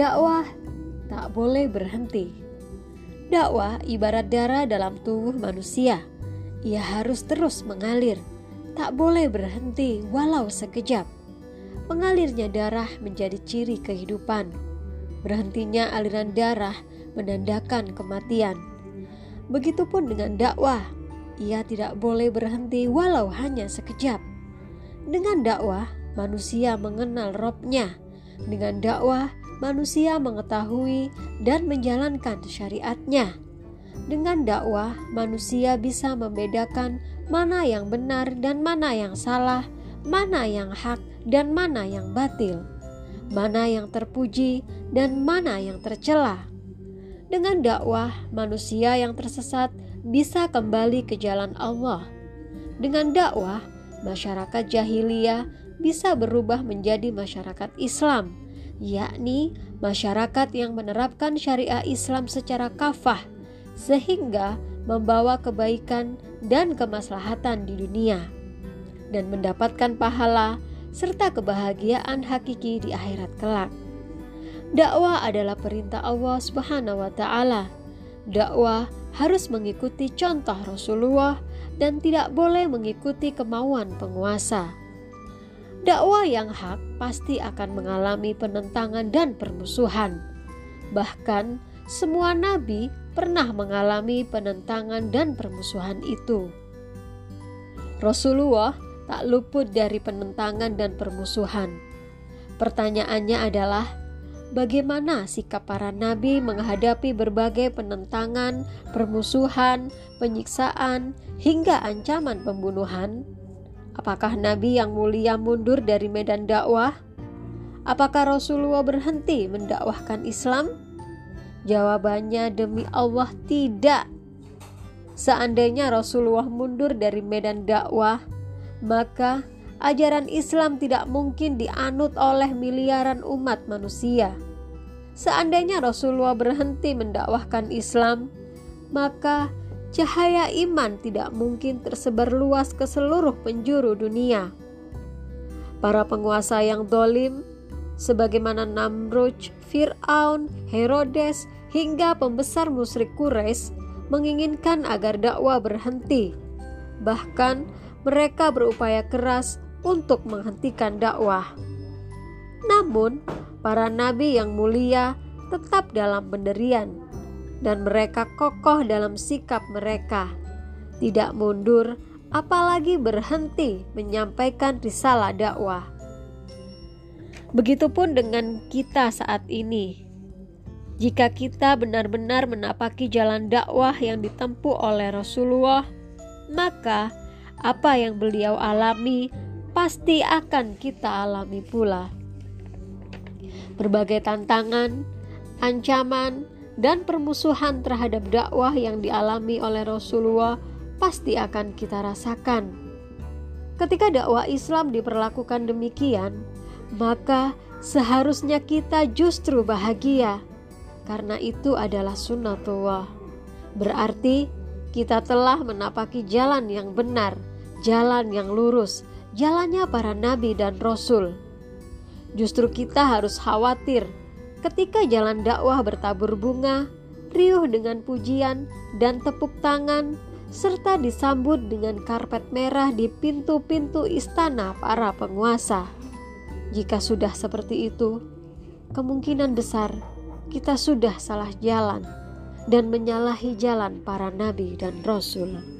Dakwah tak boleh berhenti. Dakwah ibarat darah dalam tubuh manusia. Ia harus terus mengalir, tak boleh berhenti walau sekejap. Mengalirnya darah menjadi ciri kehidupan. Berhentinya aliran darah menandakan kematian. Begitupun dengan dakwah, ia tidak boleh berhenti walau hanya sekejap. Dengan dakwah, manusia mengenal robnya. Dengan dakwah, manusia mengetahui dan menjalankan syariatnya. Dengan dakwah, manusia bisa membedakan mana yang benar dan mana yang salah, mana yang hak dan mana yang batil, mana yang terpuji dan mana yang tercela. Dengan dakwah, manusia yang tersesat bisa kembali ke jalan Allah. Dengan dakwah, masyarakat jahiliyah bisa berubah menjadi masyarakat Islam yakni masyarakat yang menerapkan syariah Islam secara kafah, sehingga membawa kebaikan dan kemaslahatan di dunia, dan mendapatkan pahala serta kebahagiaan hakiki di akhirat kelak. Dakwah adalah perintah Allah Subhanahu wa Ta'ala. Dakwah harus mengikuti contoh Rasulullah dan tidak boleh mengikuti kemauan penguasa. Dakwah yang hak pasti akan mengalami penentangan dan permusuhan. Bahkan, semua nabi pernah mengalami penentangan dan permusuhan itu. Rasulullah tak luput dari penentangan dan permusuhan. Pertanyaannya adalah, bagaimana sikap para nabi menghadapi berbagai penentangan, permusuhan, penyiksaan, hingga ancaman pembunuhan? Apakah Nabi yang mulia mundur dari medan dakwah? Apakah Rasulullah berhenti mendakwahkan Islam? Jawabannya demi Allah tidak. Seandainya Rasulullah mundur dari medan dakwah, maka ajaran Islam tidak mungkin dianut oleh miliaran umat manusia. Seandainya Rasulullah berhenti mendakwahkan Islam, maka cahaya iman tidak mungkin tersebar luas ke seluruh penjuru dunia. Para penguasa yang dolim, sebagaimana Namrud, Fir'aun, Herodes, hingga pembesar musyrik Quraisy menginginkan agar dakwah berhenti. Bahkan mereka berupaya keras untuk menghentikan dakwah. Namun, para nabi yang mulia tetap dalam penderian dan mereka kokoh dalam sikap mereka, tidak mundur, apalagi berhenti menyampaikan risalah dakwah. Begitupun dengan kita saat ini. Jika kita benar-benar menapaki jalan dakwah yang ditempuh oleh Rasulullah, maka apa yang beliau alami pasti akan kita alami pula. Berbagai tantangan, ancaman, dan permusuhan terhadap dakwah yang dialami oleh Rasulullah pasti akan kita rasakan. Ketika dakwah Islam diperlakukan demikian, maka seharusnya kita justru bahagia karena itu adalah sunnatullah. Berarti kita telah menapaki jalan yang benar, jalan yang lurus, jalannya para nabi dan rasul. Justru kita harus khawatir Ketika jalan dakwah bertabur bunga, riuh dengan pujian dan tepuk tangan, serta disambut dengan karpet merah di pintu-pintu istana para penguasa. Jika sudah seperti itu, kemungkinan besar kita sudah salah jalan dan menyalahi jalan para nabi dan rasul.